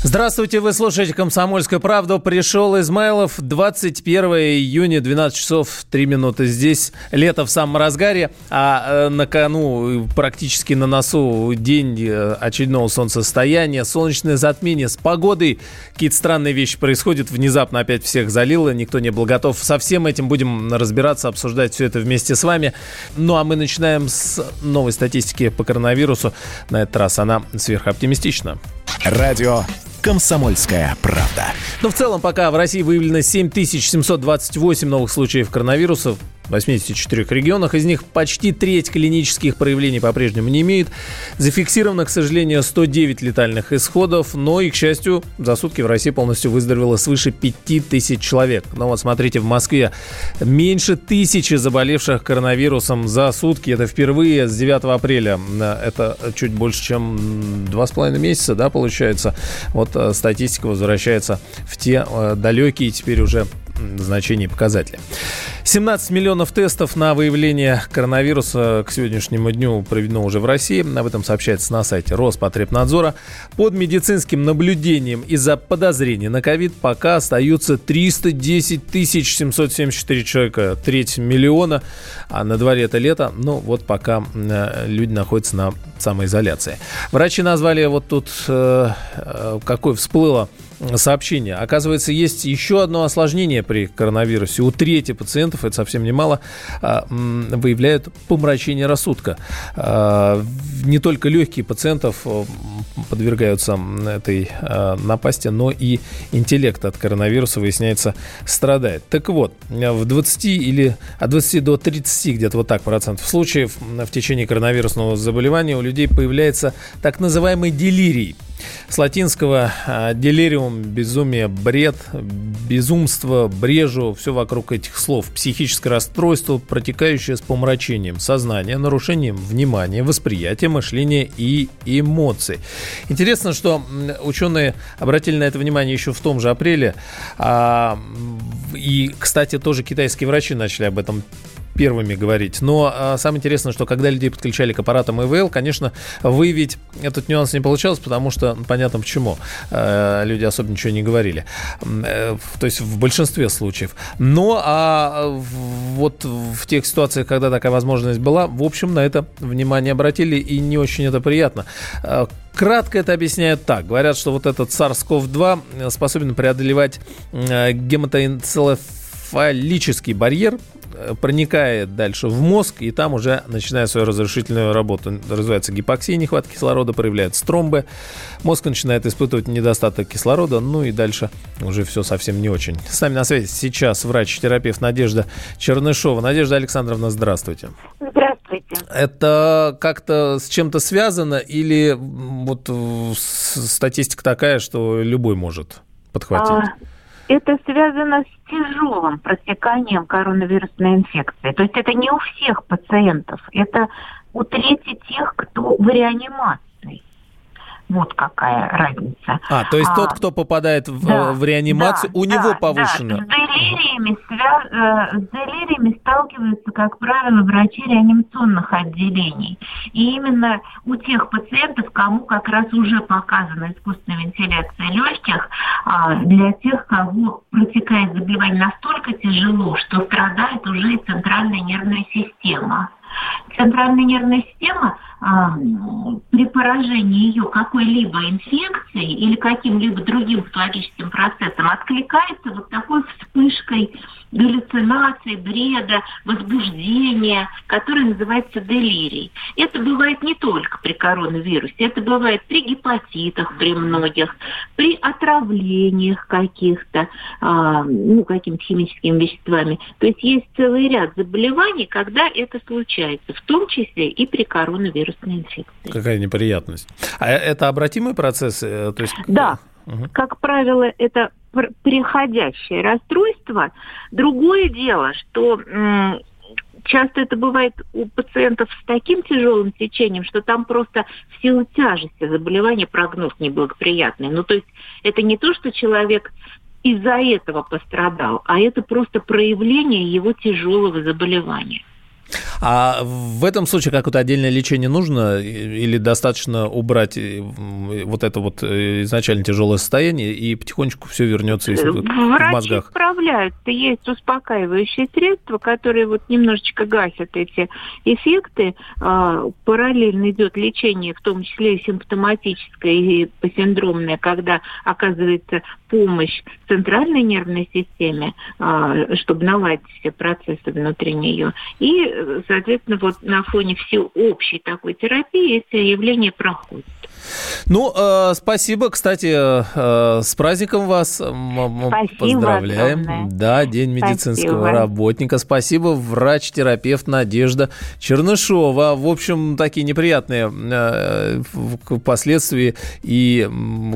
Здравствуйте, вы слушаете «Комсомольскую правду». Пришел Измайлов, 21 июня, 12 часов 3 минуты. Здесь лето в самом разгаре, а э, на кону, практически на носу, день э, очередного солнцестояния, солнечное затмение с погодой. Какие-то странные вещи происходят, внезапно опять всех залило, никто не был готов. Со всем этим будем разбираться, обсуждать все это вместе с вами. Ну, а мы начинаем с новой статистики по коронавирусу. На этот раз она сверхоптимистична. Радио «Комсомольская правда». Но в целом пока в России выявлено 7728 новых случаев коронавируса. 84 регионах. Из них почти треть клинических проявлений по-прежнему не имеет. Зафиксировано, к сожалению, 109 летальных исходов, но и, к счастью, за сутки в России полностью выздоровело свыше 5000 человек. Но вот смотрите, в Москве меньше тысячи заболевших коронавирусом за сутки. Это впервые с 9 апреля. Это чуть больше, чем два с половиной месяца, да, получается. Вот э, статистика возвращается в те э, далекие теперь уже значения и показатели. 17 миллионов тестов на выявление коронавируса к сегодняшнему дню проведено уже в России. Об этом сообщается на сайте Роспотребнадзора. Под медицинским наблюдением из-за подозрения на ковид пока остаются 310 тысяч 774 человека, треть миллиона. А на дворе это лето, ну вот пока э, люди находятся на самоизоляции. Врачи назвали вот тут, э, э, какое всплыло сообщение. Оказывается, есть еще одно осложнение при коронавирусе. У трети пациентов, это совсем немало, а, выявляют помрачение рассудка. А, не только легкие пациентов подвергаются этой а, напасти, но и интеллект от коронавируса, выясняется, страдает. Так вот, в 20 или от 20 до 30 где-то вот так процентов случаев в течение коронавирусного заболевания у людей появляется так называемый делирий – с латинского а, делириум, безумие, бред, безумство, брежу, все вокруг этих слов. Психическое расстройство, протекающее с помрачением сознания, нарушением внимания, восприятия, мышления и эмоций. Интересно, что ученые обратили на это внимание еще в том же апреле. А, и, кстати, тоже китайские врачи начали об этом первыми говорить. Но а, самое интересное, что когда людей подключали к аппаратам ИВЛ, конечно, выявить этот нюанс не получалось, потому что ну, понятно почему. А, люди особо ничего не говорили. А, то есть в большинстве случаев. Но а вот в тех ситуациях, когда такая возможность была, в общем, на это внимание обратили, и не очень это приятно. А, кратко это объясняют так. Говорят, что вот этот SARS-CoV-2 способен преодолевать гематоэнцелофалический барьер, Э, проникает дальше в мозг, и там уже начинает свою разрушительную работу. Развивается гипоксия, нехватка кислорода, проявляются тромбы. Мозг начинает испытывать недостаток кислорода, ну и дальше уже все совсем не очень. С нами на связи сейчас врач-терапевт Надежда Чернышова. Надежда Александровна, здравствуйте. Здравствуйте. Это как-то с чем-то связано или вот статистика такая, что любой может подхватить? А, это связано с тяжелым протеканием коронавирусной инфекции. То есть это не у всех пациентов, это у трети тех, кто в реанимации. Вот какая разница. А, то есть а, тот, кто попадает в, да, в реанимацию, да, у него да, повышено. Да. С, делириями, свя... Э, с делириями сталкиваются, как правило, врачи реанимационных отделений. И именно у тех пациентов, кому как раз уже показана искусственная вентиляция легких, а, для тех, кого протекает заболевание настолько тяжело, что страдает уже и центральная нервная система. Центральная нервная система а, при поражении ее какой-либо инфекцией или каким-либо другим патологическим процессом откликается вот такой вспышкой галлюцинации, бреда, возбуждения, который называется делирий. Это бывает не только при коронавирусе, это бывает при гепатитах при многих, при отравлениях каких-то, а, ну, какими-то химическими веществами. То есть есть целый ряд заболеваний, когда это случается, в том числе и при коронавирусной инфекции. Какая неприятность. А это обратимый процесс? Э, то есть... Да. Угу. Как правило, это переходящее расстройство. Другое дело, что часто это бывает у пациентов с таким тяжелым течением, что там просто в силу тяжести заболевания прогноз неблагоприятный. Ну, то есть это не то, что человек из-за этого пострадал, а это просто проявление его тяжелого заболевания. А в этом случае какое-то отдельное лечение нужно или достаточно убрать э, вот это вот э, изначально тяжелое состояние и потихонечку все вернется если Врачи в мозгах? справляются. Есть успокаивающие средства, которые вот немножечко гасят эти эффекты. А, параллельно идет лечение, в том числе и симптоматическое и посиндромное, когда оказывается помощь центральной нервной системе, а, чтобы наладить все процессы внутри нее. И соответственно, вот на фоне всеобщей такой терапии эти явления проходят. Ну, э, спасибо. Кстати, э, с праздником вас. Спасибо Поздравляем. Огромное. Да, День медицинского спасибо. работника. Спасибо. Врач-терапевт Надежда Чернышова. В общем, такие неприятные э, последствия и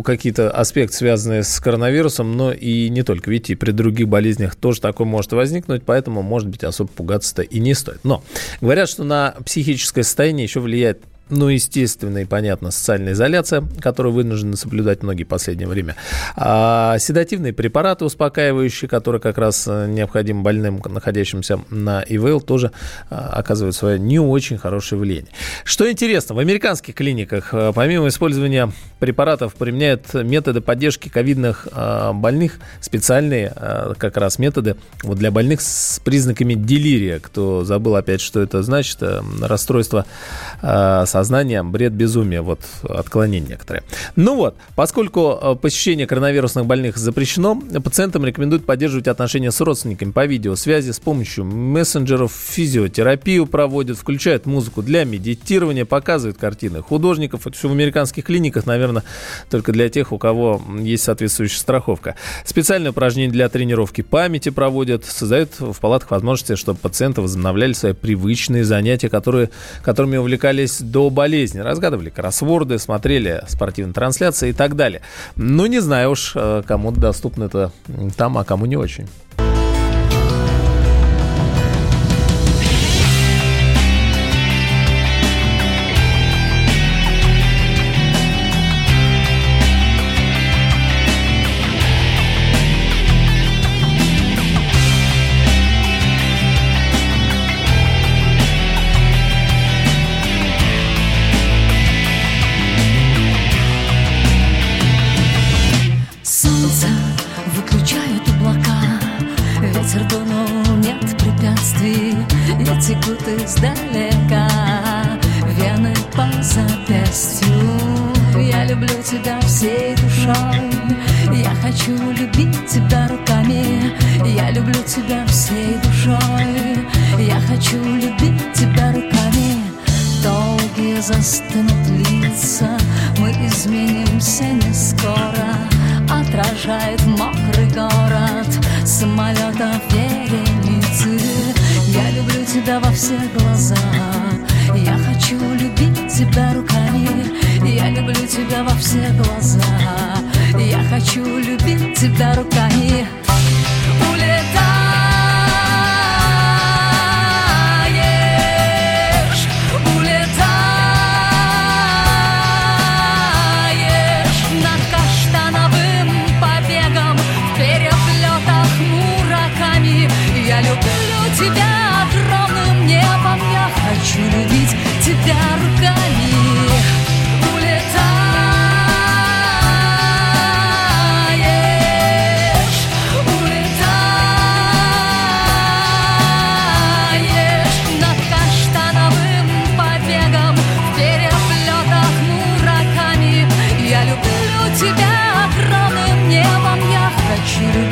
какие-то аспекты, связанные с коронавирусом, но и не только. И при других болезнях тоже такое может возникнуть, поэтому, может быть, особо пугаться-то и не стоит. Но говорят, что на психическое состояние еще влияет ну, естественно и понятно, социальная изоляция, которую вынуждены соблюдать многие в последнее время. А седативные препараты успокаивающие, которые как раз э, необходимы больным, находящимся на ИВЛ, тоже а, оказывают свое не очень хорошее влияние. Что интересно, в американских клиниках э, помимо использования препаратов применяют методы поддержки ковидных а, больных, специальные а, как раз методы вот для больных с признаками делирия. Кто забыл опять, что это значит, э, расстройство сознания, бред безумия, вот отклонение некоторые. Ну вот, поскольку э, посещение коронавирусных больных запрещено, пациентам рекомендуют поддерживать отношения с родственниками по видеосвязи с помощью мессенджеров, физиотерапию проводят, включают музыку для медитирования, показывают картины художников. Это все в американских клиниках, наверное, только для тех, у кого есть соответствующая страховка. Специальные упражнения для тренировки памяти проводят, создают в палатах возможности, чтобы пациенты возобновляли свои привычные занятия, которые, которыми увлекались до болезни. Разгадывали кроссворды, смотрели спортивные трансляции и так далее. Ну, не знаю уж, э, кому доступно это там, а кому не очень. сюда всей душой. Я хочу любить тебя руками, я люблю тебя всей душой. Я хочу любить тебя руками, долгие застынут лица. Мы изменимся не скоро, отражает мокрый город самолетов вереницы. Я люблю тебя во все глаза, я хочу любить тебя руками люблю тебя во все глаза. Я хочу любить тебя руками. небом я хочу любить.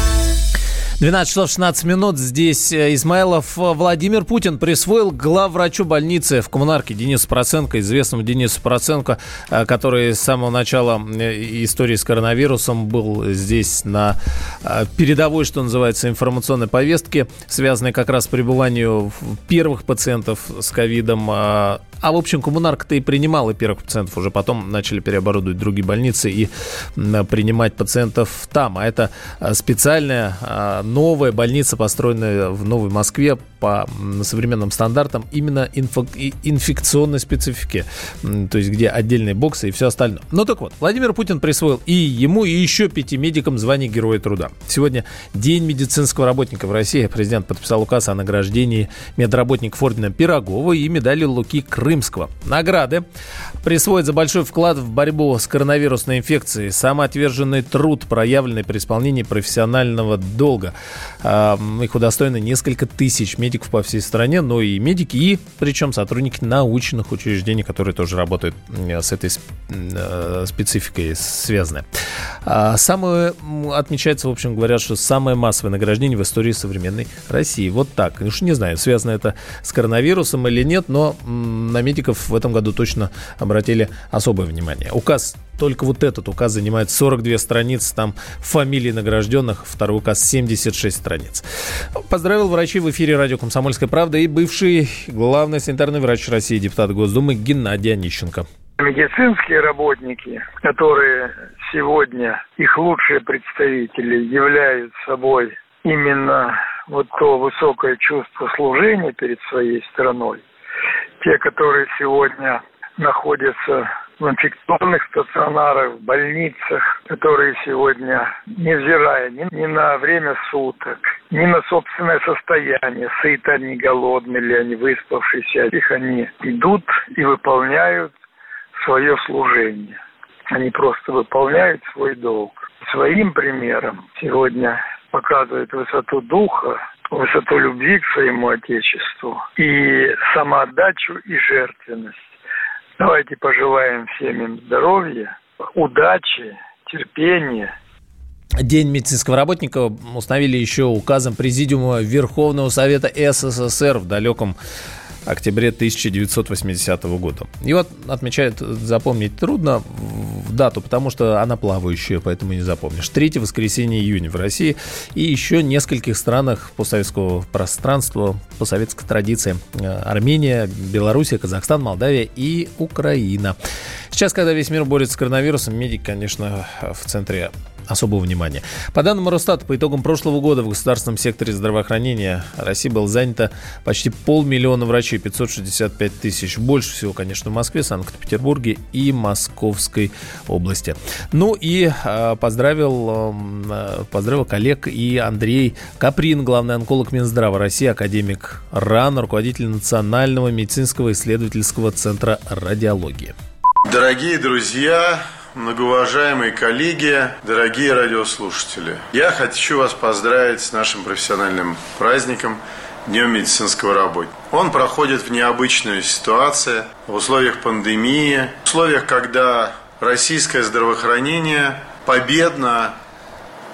12 часов 16 минут. Здесь э, Измайлов. Владимир Путин присвоил главврачу больницы в коммунарке Денису Проценко, известному Денису Проценко, э, который с самого начала э, истории с коронавирусом был здесь на э, передовой, что называется, информационной повестке, связанной как раз с пребыванием первых пациентов с ковидом. А, в общем, коммунарка-то и принимала первых пациентов. Уже потом начали переоборудовать другие больницы и принимать пациентов там. А это э, специальная а, новая больница, построенная в Новой Москве по современным стандартам именно инфекционной специфике. То есть, где отдельные боксы и все остальное. Ну так вот, Владимир Путин присвоил и ему, и еще пяти медикам звание Героя Труда. Сегодня День медицинского работника в России. Президент подписал указ о награждении медработников ордена Пирогова и медали Луки Крымского. Награды присвоят за большой вклад в борьбу с коронавирусной инфекцией, самоотверженный труд, проявленный при исполнении профессионального долга. Их удостоены несколько тысяч медиков по всей стране, но и медики, и причем сотрудники научных учреждений, которые тоже работают с этой э, спецификой связаны. А Самое отмечается, в общем, говорят, что самое массовое награждение в истории современной России. Вот так. Уж не знаю, связано это с коронавирусом или нет, но на медиков в этом году точно обратили особое внимание. Указ только вот этот указ занимает 42 страницы, там фамилии награжденных, второй указ 76 страниц. Поздравил врачей в эфире радио «Комсомольская правда» и бывший главный санитарный врач России, депутат Госдумы Геннадий Онищенко. Медицинские работники, которые сегодня, их лучшие представители, являют собой именно вот то высокое чувство служения перед своей страной, те, которые сегодня находятся в инфекционных стационарах, в больницах, которые сегодня, невзирая ни, ни на время суток, ни на собственное состояние, сыты они, голодны ли они, выспавшиеся, их они идут и выполняют свое служение. Они просто выполняют свой долг. Своим примером сегодня показывают высоту духа, высоту любви к своему Отечеству и самоотдачу и жертвенность. Давайте пожелаем всем им здоровья, удачи, терпения. День медицинского работника установили еще указом Президиума Верховного Совета СССР в далеком октябре 1980 года. И вот отмечают, запомнить трудно дату, потому что она плавающая, поэтому не запомнишь. Третье воскресенье июня в России и еще нескольких странах постсоветского пространства, по советской традиции. Армения, Белоруссия, Казахстан, Молдавия и Украина. Сейчас, когда весь мир борется с коронавирусом, медик, конечно, в центре особого внимания. По данным Росстата, по итогам прошлого года в государственном секторе здравоохранения России было занято почти полмиллиона врачей, 565 тысяч. Больше всего, конечно, в Москве, Санкт-Петербурге и Московской области. Ну и э, поздравил, э, поздравил коллег и Андрей Каприн, главный онколог Минздрава России, академик РАН, руководитель Национального медицинского исследовательского центра радиологии. Дорогие друзья, многоуважаемые коллеги, дорогие радиослушатели. Я хочу вас поздравить с нашим профессиональным праздником Днем медицинского работника. Он проходит в необычную ситуацию, в условиях пандемии, в условиях, когда российское здравоохранение победно,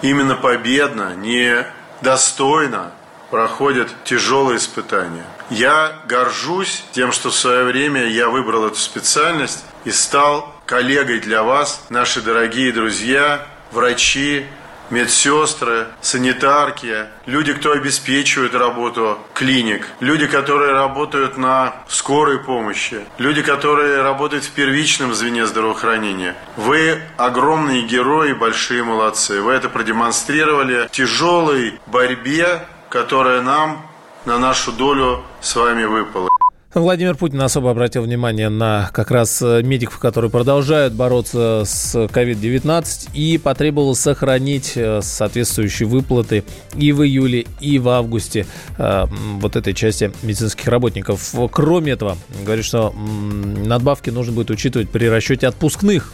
именно победно, не достойно проходит тяжелые испытания. Я горжусь тем, что в свое время я выбрал эту специальность и стал коллегой для вас, наши дорогие друзья, врачи, медсестры, санитарки, люди, кто обеспечивает работу клиник, люди, которые работают на скорой помощи, люди, которые работают в первичном звене здравоохранения. Вы огромные герои, большие молодцы. Вы это продемонстрировали в тяжелой борьбе, которая нам на нашу долю с вами выпала. Владимир Путин особо обратил внимание на как раз э, медиков, которые продолжают бороться с COVID-19 и потребовал сохранить э, соответствующие выплаты и в июле, и в августе э, вот этой части медицинских работников. Кроме этого, говорит, что надбавки нужно будет учитывать при расчете отпускных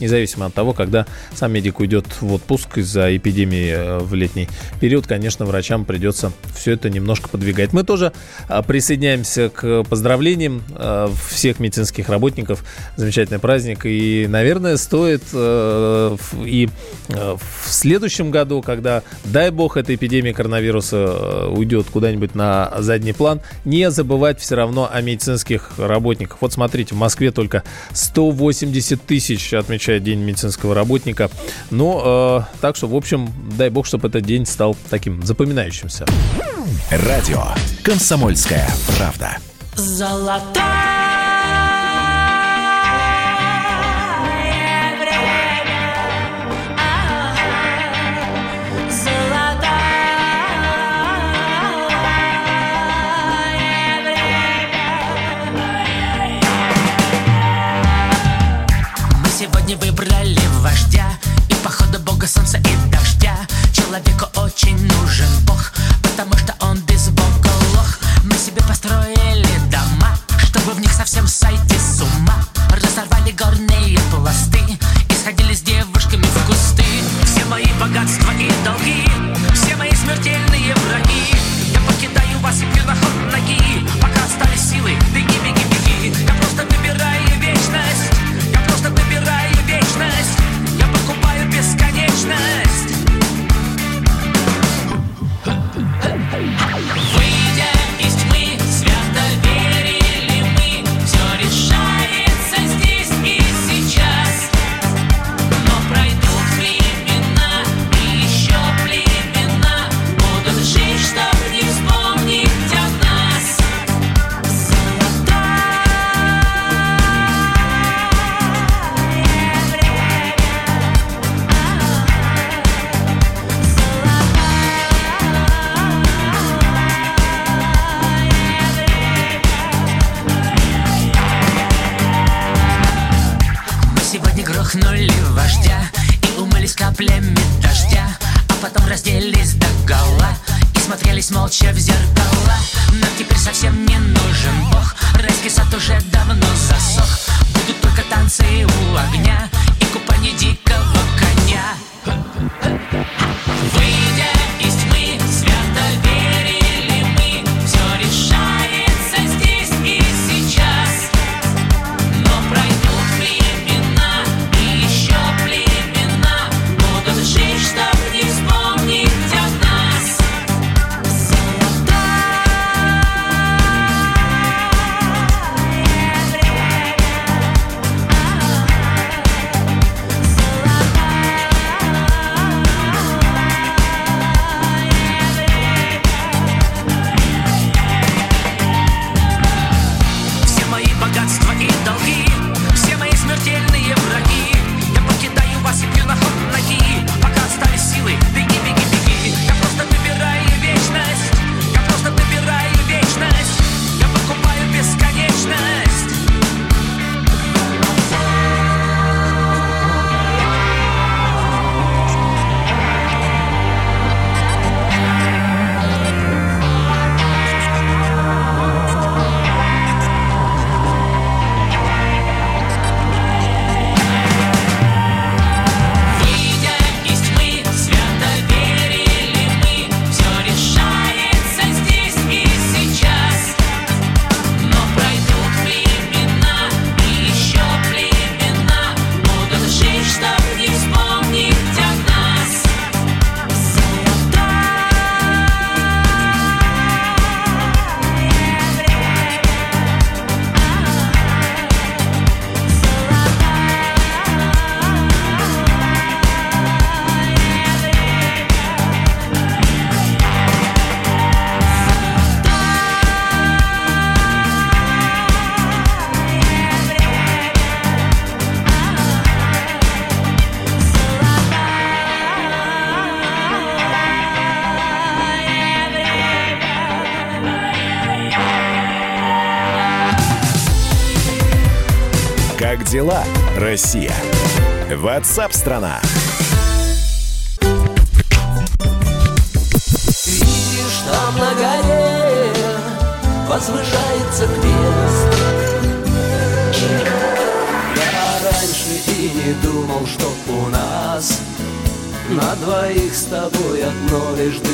независимо от того, когда сам медик уйдет в отпуск из-за эпидемии э, в летний период, конечно, врачам придется все это немножко подвигать. Мы тоже а, присоединяемся к поздравлениям э, всех медицинских работников. Замечательный праздник. И, наверное, стоит э, и в следующем году, когда, дай бог, эта эпидемия коронавируса уйдет куда-нибудь на задний план, не забывать все равно о медицинских работниках. Вот смотрите, в Москве только 180 тысяч отмечают отмечает День медицинского работника. Ну, э, так что, в общем, дай бог, чтобы этот день стал таким запоминающимся. Радио «Комсомольская правда». Золотая сегодня выбрали вождя. И походу бога солнца и дождя. Человеку очень нужен бог Потому что Россия? Ватсап-страна! Видишь, там на горе возвышается крест Я раньше и не думал, что у нас На двоих с тобой одно лишь дыхание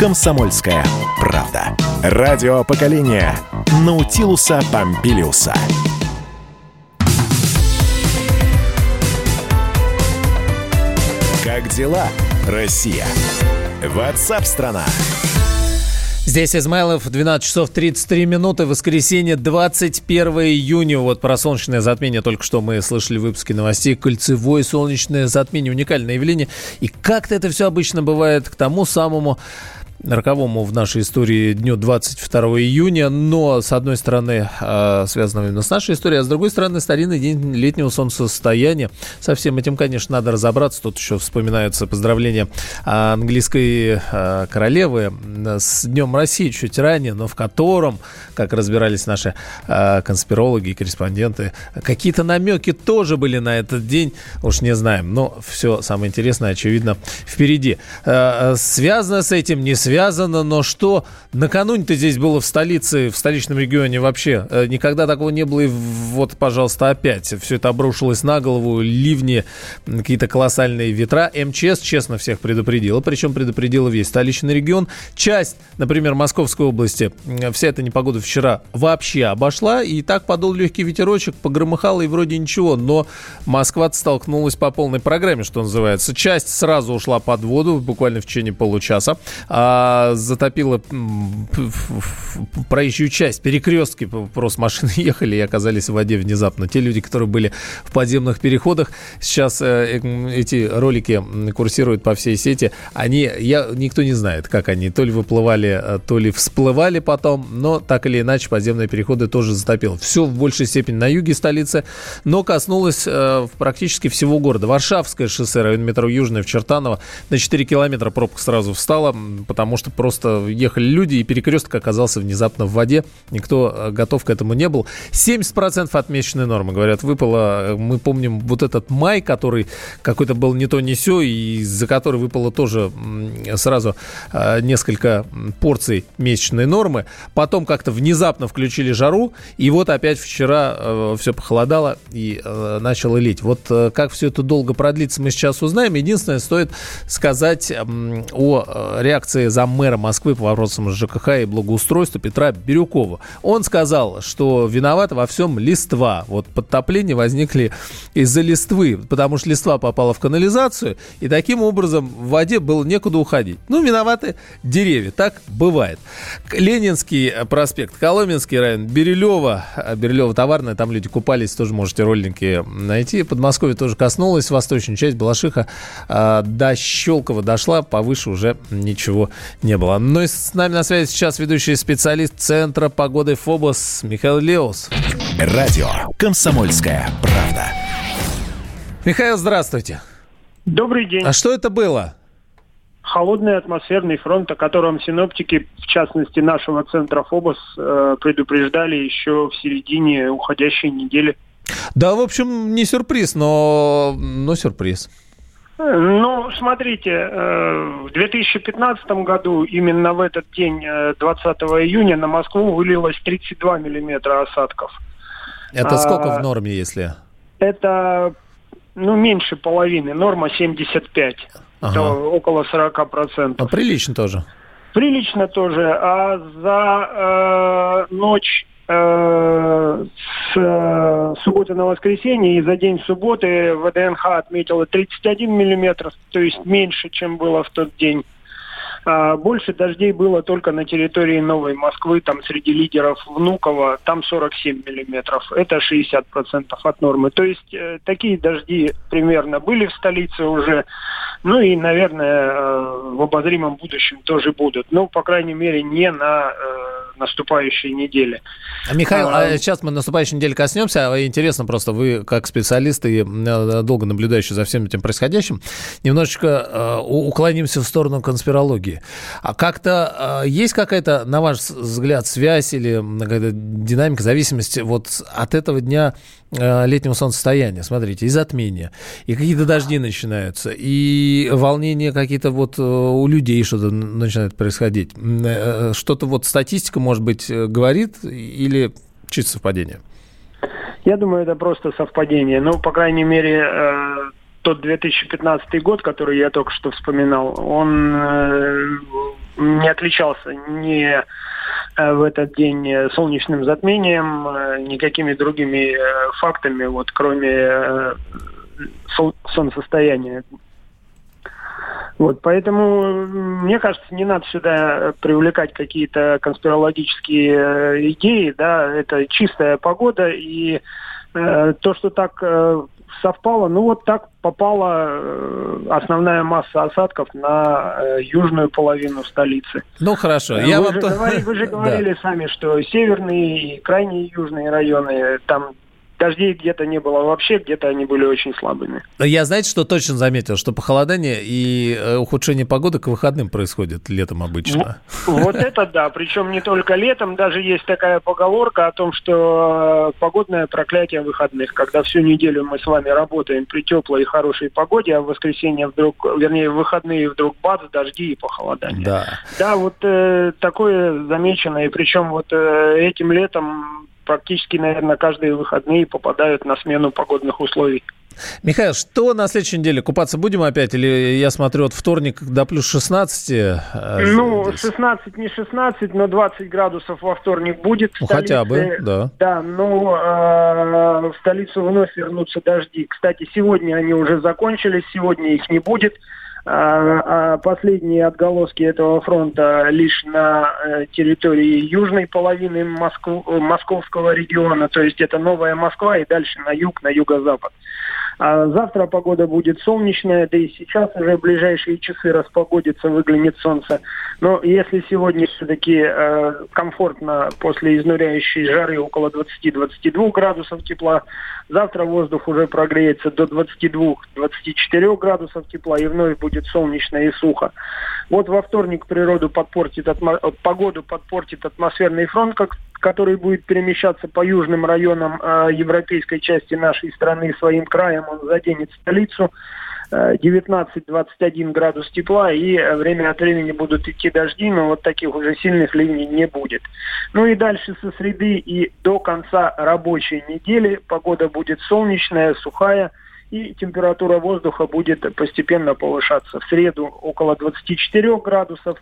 Комсомольская правда. Радио поколения Наутилуса Помпилиуса. Как дела, Россия? Ватсап-страна! Здесь Измайлов, 12 часов 33 минуты, воскресенье, 21 июня. Вот про солнечное затмение только что мы слышали в выпуске новостей. Кольцевое солнечное затмение, уникальное явление. И как-то это все обычно бывает к тому самому роковому в нашей истории дню 22 июня, но, с одной стороны, а, связанного именно с нашей историей, а с другой стороны, старинный день летнего солнцестояния. Со всем этим, конечно, надо разобраться. Тут еще вспоминаются поздравления английской а, королевы с Днем России чуть ранее, но в котором, как разбирались наши а, конспирологи и корреспонденты, какие-то намеки тоже были на этот день, уж не знаем. Но все самое интересное, очевидно, впереди. Связано с этим, не связано связано, но что накануне-то здесь было в столице, в столичном регионе вообще э, никогда такого не было, и вот, пожалуйста, опять все это обрушилось на голову, ливни, какие-то колоссальные ветра. МЧС честно всех предупредила, причем предупредила весь столичный регион. Часть, например, Московской области, вся эта непогода вчера вообще обошла, и так подул легкий ветерочек, погромыхало, и вроде ничего, но Москва столкнулась по полной программе, что называется. Часть сразу ушла под воду, буквально в течение получаса, а затопило проезжую часть, перекрестки, просто машины ехали и оказались в воде внезапно. Те люди, которые были в подземных переходах, сейчас э, эти ролики курсируют по всей сети, они, я, никто не знает, как они, то ли выплывали, э, то ли всплывали потом, но так или иначе подземные переходы тоже затопило. Все в большей степени на юге столицы, но коснулось э, практически всего города. Варшавское шоссе, район метро Южное в Чертаново, на 4 километра пробка сразу встала, потому потому что просто ехали люди, и перекресток оказался внезапно в воде. Никто э, готов к этому не был. 70% отмеченной нормы, говорят, выпало. Мы помним вот этот май, который какой-то был не то не все, и за который выпало тоже сразу э, несколько порций месячной нормы. Потом как-то внезапно включили жару, и вот опять вчера э, все похолодало и начало лить. Вот как все это долго продлится, мы сейчас узнаем. Единственное, стоит сказать о реакции за заммэра Москвы по вопросам ЖКХ и благоустройства Петра Бирюкова. Он сказал, что виновата во всем листва. Вот подтопления возникли из-за листвы, потому что листва попала в канализацию, и таким образом в воде было некуда уходить. Ну, виноваты деревья, так бывает. Ленинский проспект, Коломенский район, Бирюлево, Бирюлево товарная, там люди купались, тоже можете ролики найти. Подмосковье тоже коснулась, восточная часть Балашиха а, до Щелкова дошла, повыше уже ничего не было. Ну и с нами на связи сейчас ведущий специалист Центра погоды ФОБОС Михаил Леус. Радио «Комсомольская правда». Михаил, здравствуйте. Добрый день. А что это было? Холодный атмосферный фронт, о котором синоптики, в частности нашего центра ФОБОС, э, предупреждали еще в середине уходящей недели. Да, в общем, не сюрприз, но, но сюрприз. Ну, смотрите, э, в 2015 году, именно в этот день, 20 э, июня, на Москву вылилось 32 миллиметра осадков. Это сколько а, в норме, если? Это, ну, меньше половины. Норма 75. Ага. Это около 40 процентов. А прилично тоже. Прилично тоже. А за э, ночь с э, субботы на воскресенье, и за день субботы ВДНХ отметила 31 миллиметр, то есть меньше, чем было в тот день. А больше дождей было только на территории Новой Москвы, там среди лидеров Внуково, там 47 миллиметров. Это 60% от нормы. То есть э, такие дожди примерно были в столице уже. Ну и, наверное, э, в обозримом будущем тоже будут. Ну, по крайней мере, не на э, наступающей неделе. А, Михаил, а, а сейчас мы наступающей неделе коснемся. А интересно просто, вы как специалист и долго наблюдающий за всем этим происходящим, немножечко э, уклонимся в сторону конспирологии. А как-то э, есть какая-то, на ваш взгляд, связь или динамика, зависимость вот от этого дня Э, летнего солнцестояния, смотрите, и затмения, и какие-то дожди начинаются, и волнения какие-то вот э, у людей что-то начинает происходить. Э, что-то вот статистика, может быть, говорит или чисто совпадение? Я думаю, это просто совпадение. Ну, по крайней мере, тот 2015 год, который я только что вспоминал, он не отличался ни Э, в этот день э, солнечным затмением, э, никакими другими фактами, вот кроме солнцестояния. Вот, поэтому, мне кажется, не надо сюда привлекать какие-то конспирологические идеи, да, это чистая погода, и э, то, что так э, совпало, ну вот так попала э, основная масса осадков на э, южную половину столицы. Ну хорошо. Вы, Я же, вам... говорили, вы же говорили да. сами, что северные и крайние южные районы, там Дождей где-то не было вообще, где-то они были очень слабыми. Я, знаете, что точно заметил? Что похолодание и э, ухудшение погоды к выходным происходит летом обычно. Вот это да. Причем не только летом. Даже есть такая поговорка о том, что э, погодное проклятие выходных. Когда всю неделю мы с вами работаем при теплой и хорошей погоде, а в воскресенье вдруг, вернее, в выходные вдруг бац, дожди и похолодание. Да. Да, вот э, такое замечено. И причем вот э, этим летом практически, наверное, каждые выходные попадают на смену погодных условий. Михаил, что на следующей неделе? Купаться будем опять? Или я смотрю, от вторник до плюс 16? Э, ну, здесь. 16 не 16, но 20 градусов во вторник будет. Ну, хотя бы, да. Да, но э, в столицу вновь вернутся дожди. Кстати, сегодня они уже закончились, сегодня их не будет. А, а последние отголоски этого фронта лишь на э, территории южной половины Москвы, московского региона, то есть это Новая Москва и дальше на юг, на юго-запад. А завтра погода будет солнечная, да и сейчас уже в ближайшие часы распогодится, выглянет солнце. Но если сегодня все-таки э, комфортно после изнуряющей жары около 20-22 градусов тепла, завтра воздух уже прогреется до 22-24 градусов тепла и вновь будет солнечно и сухо. Вот во вторник природу подпортит, атмо... погоду подпортит атмосферный фронт, как который будет перемещаться по южным районам э, европейской части нашей страны своим краем, он заденет столицу. 19-21 э, градус тепла, и время от времени будут идти дожди, но вот таких уже сильных ливней не будет. Ну и дальше со среды и до конца рабочей недели погода будет солнечная, сухая, и температура воздуха будет постепенно повышаться. В среду около 24 градусов,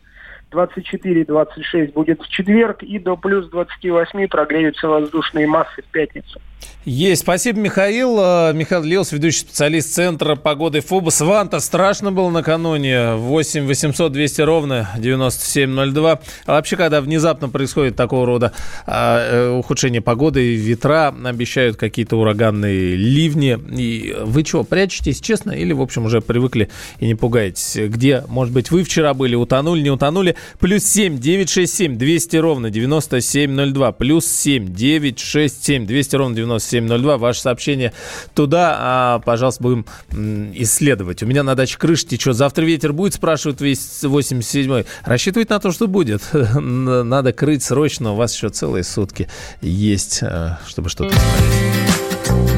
24-26 будет в четверг, и до плюс 28 прогреются воздушные массы в пятницу. Есть. Спасибо, Михаил. Э, Михаил Лилс, ведущий специалист Центра погоды ФОБОС. Ванта, страшно было накануне. 8 800 200 ровно 9702. А вообще, когда внезапно происходит такого рода а, э, ухудшение погоды, ветра, обещают какие-то ураганные ливни. И вы что, прячетесь, честно? Или, в общем, уже привыкли и не пугаетесь? Где, может быть, вы вчера были, утонули, не утонули? Плюс 7 967 200 ровно 9702. Плюс 7 967 200 ровно 9702. Ваше сообщение туда, а, пожалуйста, будем исследовать. У меня на даче крыша течет. Завтра ветер будет, спрашивают весь 87-й. Рассчитывать на то, что будет. Надо крыть срочно. У вас еще целые сутки есть, а, чтобы что-то смотреть.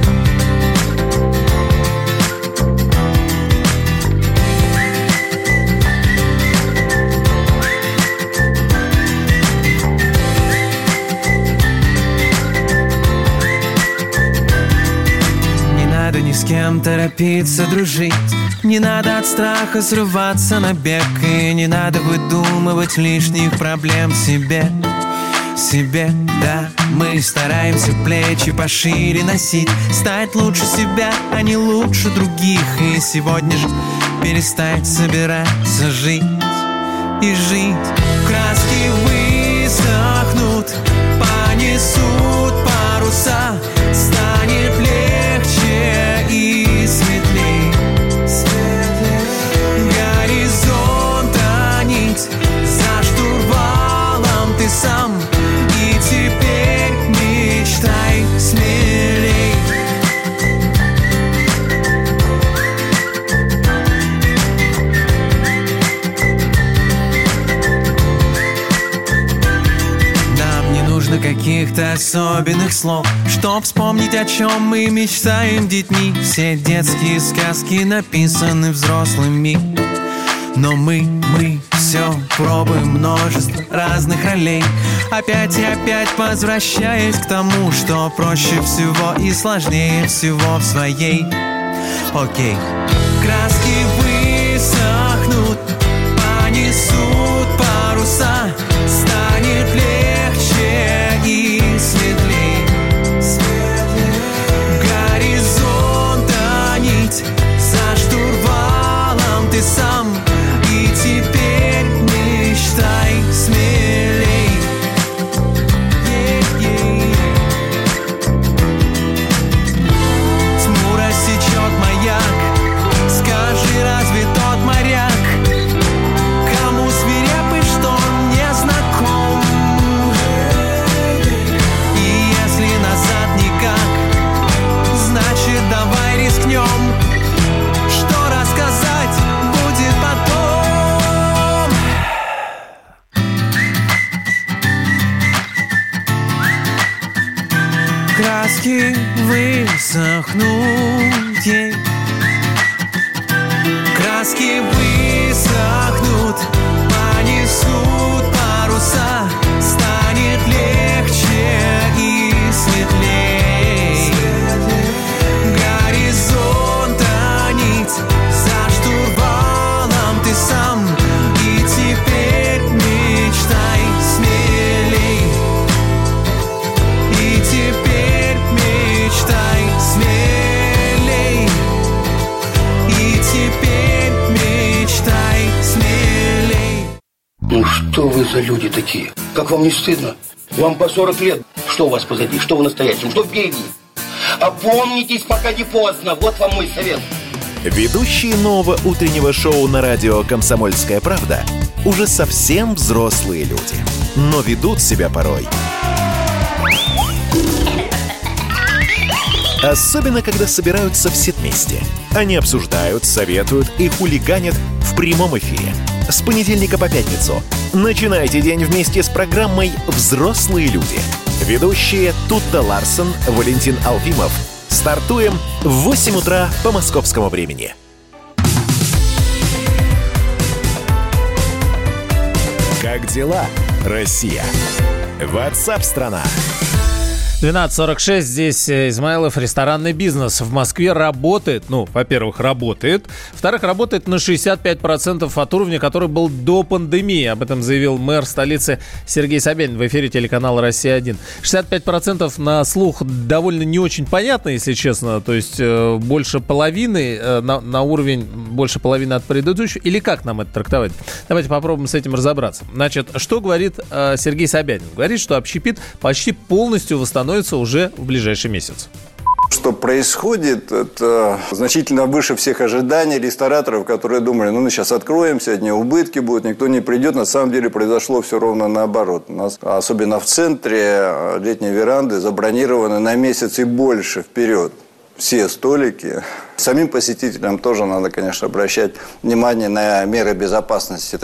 Кем торопиться дружить. Не надо от страха срываться на бег И не надо выдумывать лишних проблем себе. Себе, да Мы стараемся плечи пошире носить. Стать лучше себя, а не лучше других. И сегодня же перестать собираться жить И жить. Краски высохнут, понесут паруса каких-то особенных слов. Чтоб вспомнить, о чем мы мечтаем детьми. Все детские сказки написаны взрослыми. Но мы, мы все пробуем множество разных ролей. Опять и опять возвращаясь к тому, что проще всего и сложнее всего в своей. Окей, краски Краски высохнут ей. Краски высохнут, вы люди такие? Как вам не стыдно? Вам по 40 лет. Что у вас позади? Что в настоящем? Что впереди? Опомнитесь, пока не поздно. Вот вам мой совет. Ведущие нового утреннего шоу на радио «Комсомольская правда» уже совсем взрослые люди, но ведут себя порой. Особенно, когда собираются все вместе. Они обсуждают, советуют и хулиганят в прямом эфире. С понедельника по пятницу. Начинайте день вместе с программой «Взрослые люди». Ведущие Тутта Ларсон, Валентин Алфимов. Стартуем в 8 утра по московскому времени. Как дела, Россия? Ватсап-страна! 12.46, здесь э, Измайлов. Ресторанный бизнес в Москве работает. Ну, во-первых, работает. Во-вторых, работает на 65% от уровня, который был до пандемии. Об этом заявил мэр столицы Сергей Собянин в эфире телеканала «Россия-1». 65% на слух довольно не очень понятно, если честно. То есть э, больше половины, э, на, на уровень больше половины от предыдущего. Или как нам это трактовать? Давайте попробуем с этим разобраться. Значит, что говорит э, Сергей Собянин? Говорит, что общепит почти полностью восстановится уже в ближайший месяц. Что происходит, это значительно выше всех ожиданий рестораторов, которые думали, ну мы сейчас откроемся, одни убытки будут, никто не придет. На самом деле произошло все ровно наоборот. У нас, особенно в центре, летние веранды забронированы на месяц и больше вперед. Все столики. Самим посетителям тоже надо, конечно, обращать внимание на меры безопасности.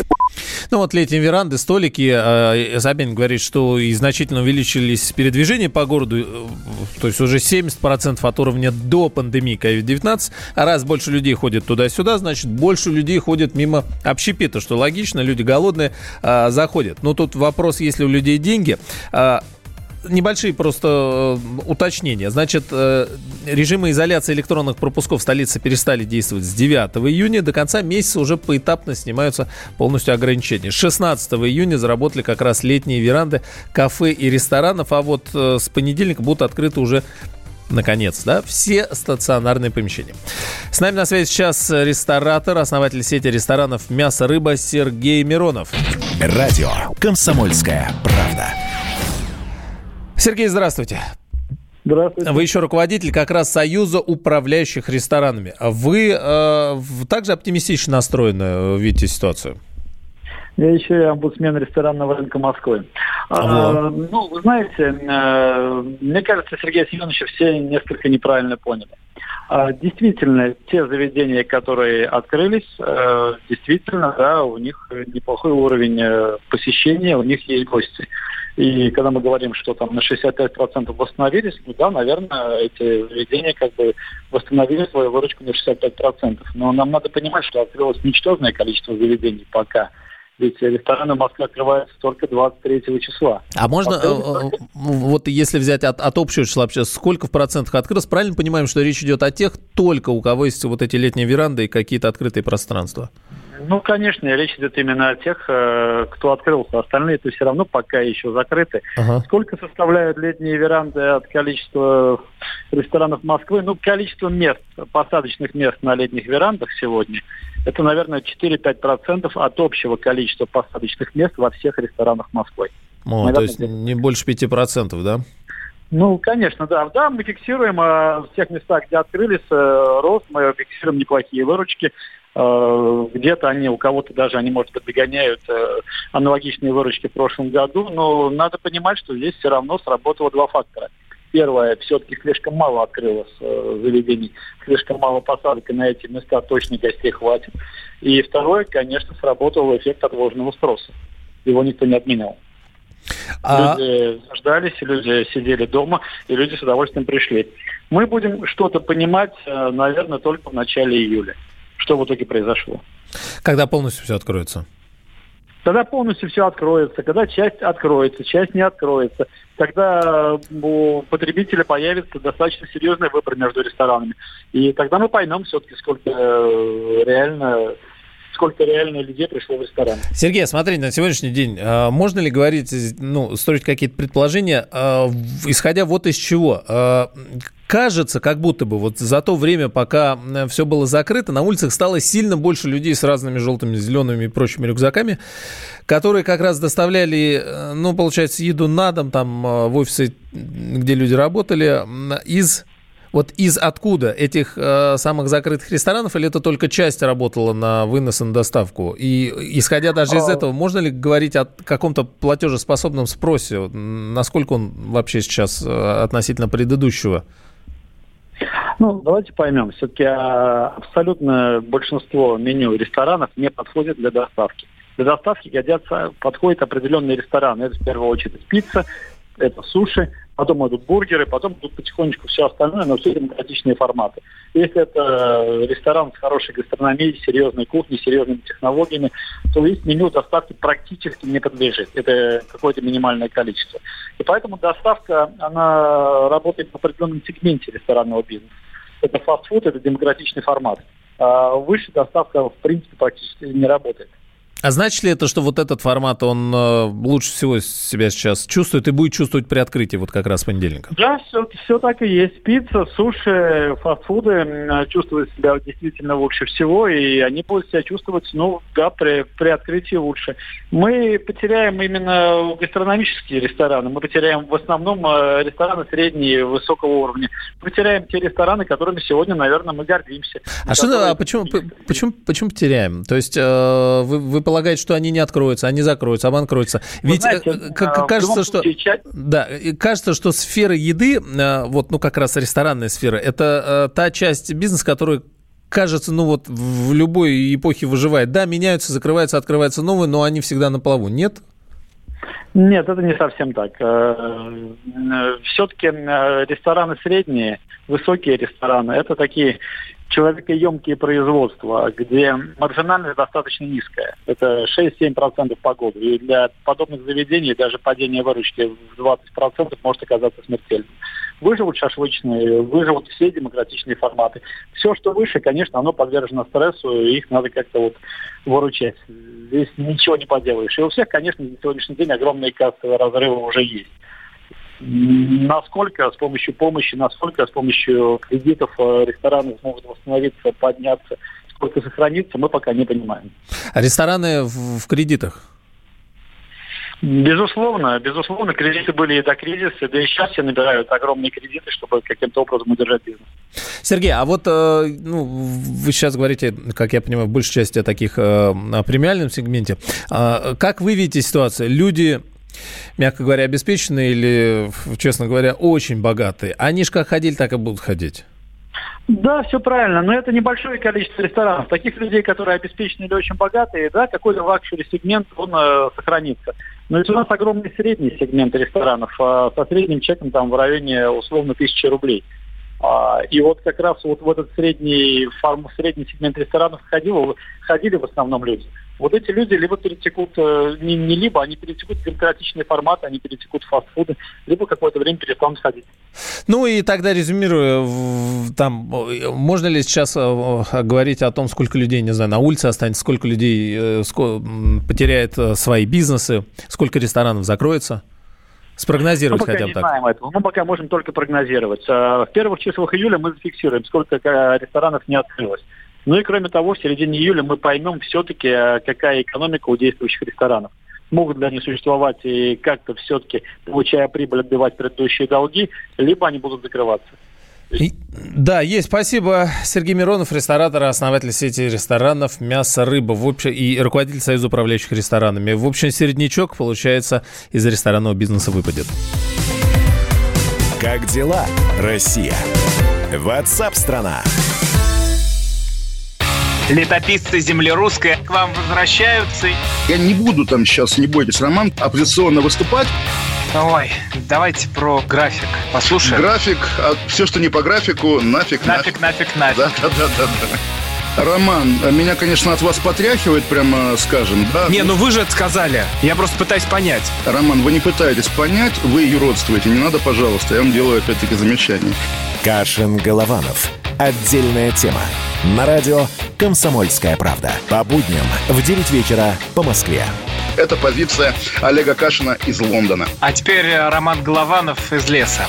Ну вот летние веранды, столики. э, Собянин говорит, что и значительно увеличились передвижения по городу. э, То есть уже 70% от уровня до пандемии COVID-19. А раз больше людей ходит туда-сюда, значит больше людей ходит мимо общепита, что логично. Люди голодные э, заходят. Но тут вопрос, если у людей деньги. Э, Небольшие просто э, уточнения. Значит, э, режимы изоляции электронных пропусков в столице перестали действовать с 9 июня. До конца месяца уже поэтапно снимаются полностью ограничения. С 16 июня заработали как раз летние веранды кафе и ресторанов, а вот э, с понедельника будут открыты уже Наконец, да, все стационарные помещения. С нами на связи сейчас ресторатор, основатель сети ресторанов «Мясо, рыба» Сергей Миронов. Радио «Комсомольская правда». Сергей, здравствуйте. Здравствуйте. Вы еще руководитель как раз Союза управляющих ресторанами. Вы э, также оптимистично настроены э, видите ситуацию? Я еще и омбудсмен ресторанного рынка Москвы. А, ну, вы знаете, э, мне кажется, Сергея Семеновича все несколько неправильно поняли. А, Действительно, те заведения, которые открылись, э, действительно, да, у них неплохой уровень э, посещения, у них есть гости. И когда мы говорим, что там на 65% восстановились, ну да, наверное, эти заведения как бы восстановили свою выручку на 65%. Но нам надо понимать, что открылось ничтожное количество заведений пока. Ведь рестораны в Москве открываются только 23 числа. А можно, э, э, вот если взять от, от общего числа вообще, сколько в процентах открылось, правильно понимаем, что речь идет о тех только, у кого есть вот эти летние веранды и какие-то открытые пространства? Ну, конечно, речь идет именно о тех, э, кто открылся. Остальные-то все равно пока еще закрыты. Ага. Сколько составляют летние веранды от количества ресторанов Москвы? Ну, количество мест, посадочных мест на летних верандах сегодня, это, наверное, 4-5% от общего количества посадочных мест во всех ресторанах Москвы. О, Наверное, то есть не больше 5%, да? Ну, конечно, да. Да, мы фиксируем э, в тех местах, где открылись, э, рост, мы фиксируем неплохие выручки. Э, где-то они, у кого-то даже они, может быть, догоняют э, аналогичные выручки в прошлом году. Но надо понимать, что здесь все равно сработало два фактора. Первое, все-таки слишком мало открылось э, заведений, слишком мало посадок, и на эти места точно гостей хватит. И второе, конечно, сработал эффект отложенного спроса. Его никто не отменял. А- Люди ждались, люди сидели дома, и люди с удовольствием пришли. Мы будем что-то понимать, э, наверное, только в начале июля. Что в итоге произошло. Когда полностью все откроется? Когда полностью все откроется, когда часть откроется, часть не откроется, когда у потребителя появится достаточно серьезный выбор между ресторанами. И тогда мы поймем все-таки, сколько э, реально сколько реально людей пришло в ресторан. Сергей, смотрите, на сегодняшний день э, можно ли говорить, ну, строить какие-то предположения, э, в- исходя вот из чего? Э, Кажется, как будто бы вот за то время, пока все было закрыто, на улицах стало сильно больше людей с разными желтыми, зелеными и прочими рюкзаками, которые как раз доставляли, э, ну, получается, еду на дом, там, э, в офисы, где люди работали, из вот из откуда? Этих э, самых закрытых ресторанов или это только часть работала на вынос и на доставку? И исходя даже из А. этого, можно ли говорить о каком-то платежеспособном спросе? Насколько он вообще сейчас э, относительно предыдущего? Ну, давайте поймем. Все-таки абсолютно большинство меню ресторанов не подходит для доставки. Для доставки годятся, подходят определенные рестораны. Это в первую очередь пицца, это суши, потом идут бургеры, потом идут потихонечку все остальное, но все демократичные форматы. Если это ресторан с хорошей гастрономией, серьезной кухней, серьезными технологиями, то весь меню доставки практически не подлежит. Это какое-то минимальное количество. И поэтому доставка, она работает в определенном сегменте ресторанного бизнеса. Это фастфуд, это демократичный формат. А выше доставка, в принципе, практически не работает. А значит ли это, что вот этот формат, он э, лучше всего себя сейчас чувствует и будет чувствовать при открытии вот как раз понедельника? Да, все, все так и есть. Пицца, суши, фастфуды м, чувствуют себя действительно лучше всего, и они будут себя чувствовать, ну, да, при, при открытии лучше. Мы потеряем именно гастрономические рестораны, мы потеряем в основном э, рестораны средние, высокого уровня. Мы потеряем те рестораны, которыми сегодня, наверное, мы гордимся. А что, а почему, почему, почему потеряем? То есть э, вы, вы полагаете, что они не откроются, они закроются, обанкроются? Вы Ведь знаете, э, э, в кажется, что... случае, Да, кажется, что сфера еды, э, вот, ну, как раз ресторанная сфера, это э, та часть бизнеса, которая кажется, ну вот в любой эпохе выживает. Да, меняются, закрываются, открываются новые, но они всегда на плаву. Нет? Нет, это не совсем так. Все-таки рестораны средние, высокие рестораны, это такие человекоемкие производства, где маржинальность достаточно низкая. Это 6-7% по году. И для подобных заведений даже падение выручки в 20% может оказаться смертельным. Выживут шашлычные, выживут все демократичные форматы. Все, что выше, конечно, оно подвержено стрессу, и их надо как-то вот выручать. Здесь ничего не поделаешь. И у всех, конечно, на сегодняшний день огромные кассовые разрывы уже есть. Насколько с помощью помощи, насколько с помощью кредитов э, рестораны смогут восстановиться, подняться, сколько сохранится, мы пока не понимаем. А рестораны в, в кредитах? Безусловно, безусловно, кредиты были и до кризиса, да и сейчас все набирают огромные кредиты, чтобы каким-то образом удержать бизнес. Сергей, а вот э, ну, вы сейчас говорите, как я понимаю, в большей части о таких э, о премиальном сегменте. А, Как вы видите ситуацию? Люди мягко говоря, обеспеченные или, честно говоря, очень богатые, они же как ходили, так и будут ходить. Да, все правильно, но это небольшое количество ресторанов. Таких людей, которые обеспечены или очень богатые, да, какой-то luxury сегмент, он э, сохранится. Но ведь у нас огромный средний сегмент ресторанов э, со средним чеком там в районе условно тысячи рублей. А, и вот как раз вот в этот средний, форм, средний сегмент ресторанов ходил, ходили в основном люди. Вот эти люди либо перетекут, э, не, не либо, они перетекут в демократичные форматы, они перетекут в фастфуды, либо какое-то время перестанут ходить. Ну и тогда резюмируя, в- там, можно ли сейчас э, говорить о том, сколько людей, не знаю, на улице останется, сколько людей э, ско- м, потеряет э, свои бизнесы, сколько ресторанов закроется? Спрогнозировать мы пока хотя бы так. знаем этого. Мы пока можем только прогнозировать. Э, В первых числах июля мы зафиксируем, сколько э, ресторанов не открылось. Ну и кроме того, в середине июля мы поймем все-таки, э, какая экономика у действующих ресторанов. Могут ли они существовать и как-то все-таки, получая прибыль, отбивать предыдущие долги, либо они будут закрываться. И- Да, есть. Спасибо. Сергей Миронов, ресторатор, основатель сети ресторанов «Мясо, рыба» в общем, и руководитель Союза управляющих ресторанами. В общем, середнячок, получается, из ресторанного бизнеса выпадет. Как дела, Россия? Ватсап-страна! Летописцы земли русской к вам возвращаются. Я не буду там сейчас, не бойтесь, Роман, оппозиционно выступать. Ой, давайте про график послушаем. График, а все, что не по графику, нафиг, Нафиг, нафиг, нафиг. Да, да, да, да, да. Роман, меня, конечно, от вас потряхивает, прямо скажем, да? Не, ну вы же это сказали. Я просто пытаюсь понять. Роман, вы не пытаетесь понять, вы юродствуете. Не надо, пожалуйста, я вам делаю опять-таки замечание. Кашин-Голованов. Отдельная тема. На радио «Комсомольская правда». По будням в 9 вечера по Москве. Это позиция Олега Кашина из Лондона. А теперь э, Роман Голованов из леса.